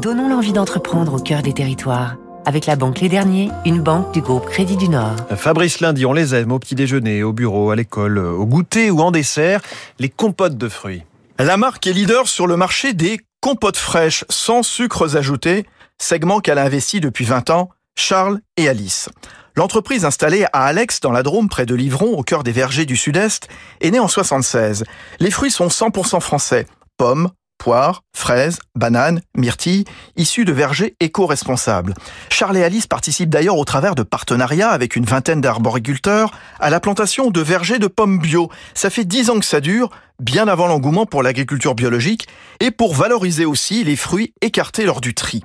Donnons l'envie d'entreprendre au cœur des territoires. Avec la Banque Les Derniers, une banque du groupe Crédit du Nord. Fabrice Lundi, on les aime au petit déjeuner, au bureau, à l'école, au goûter ou en dessert, les compotes de fruits. La marque est leader sur le marché des compotes fraîches sans sucres ajoutés, segment qu'elle a investi depuis 20 ans, Charles et Alice. L'entreprise installée à Alex, dans la Drôme, près de Livron, au cœur des vergers du Sud-Est, est née en 76. Les fruits sont 100% français. Pommes, poires, fraises, bananes, myrtilles, issus de vergers éco-responsables. Charles et Alice participent d'ailleurs au travers de partenariats avec une vingtaine d'arboriculteurs à la plantation de vergers de pommes bio. Ça fait dix ans que ça dure, bien avant l'engouement pour l'agriculture biologique et pour valoriser aussi les fruits écartés lors du tri.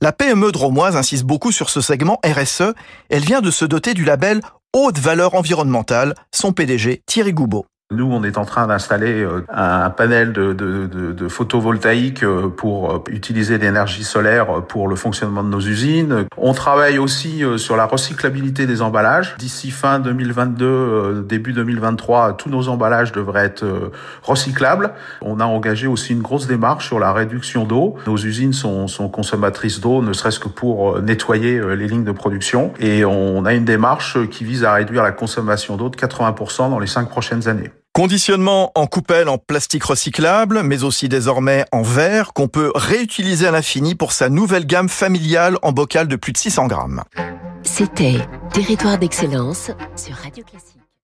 La PME dromoise insiste beaucoup sur ce segment RSE. Elle vient de se doter du label Haute valeur environnementale, son PDG Thierry Goubeau. Nous, on est en train d'installer euh, un panel de, photovoltaïque euh, pour euh, utiliser l'énergie solaire pour le fonctionnement de nos usines. On travaille aussi sur la recyclabilité des emballages. D'ici fin 2022, début 2023, tous nos emballages devraient être recyclables. On a engagé aussi une grosse démarche sur la réduction d'eau. Nos usines sont, sont consommatrices d'eau, ne serait-ce que pour nettoyer les lignes de production. Et on a une démarche qui vise à réduire la consommation d'eau de 80% dans les cinq prochaines années. Conditionnement en coupelle en plastique recyclable, mais aussi désormais en verre, qu'on peut réutiliser à l'infini pour sa nouvelle gamme familiale en bocal de plus de 600 grammes. C'était Territoire d'excellence sur Radio Classique.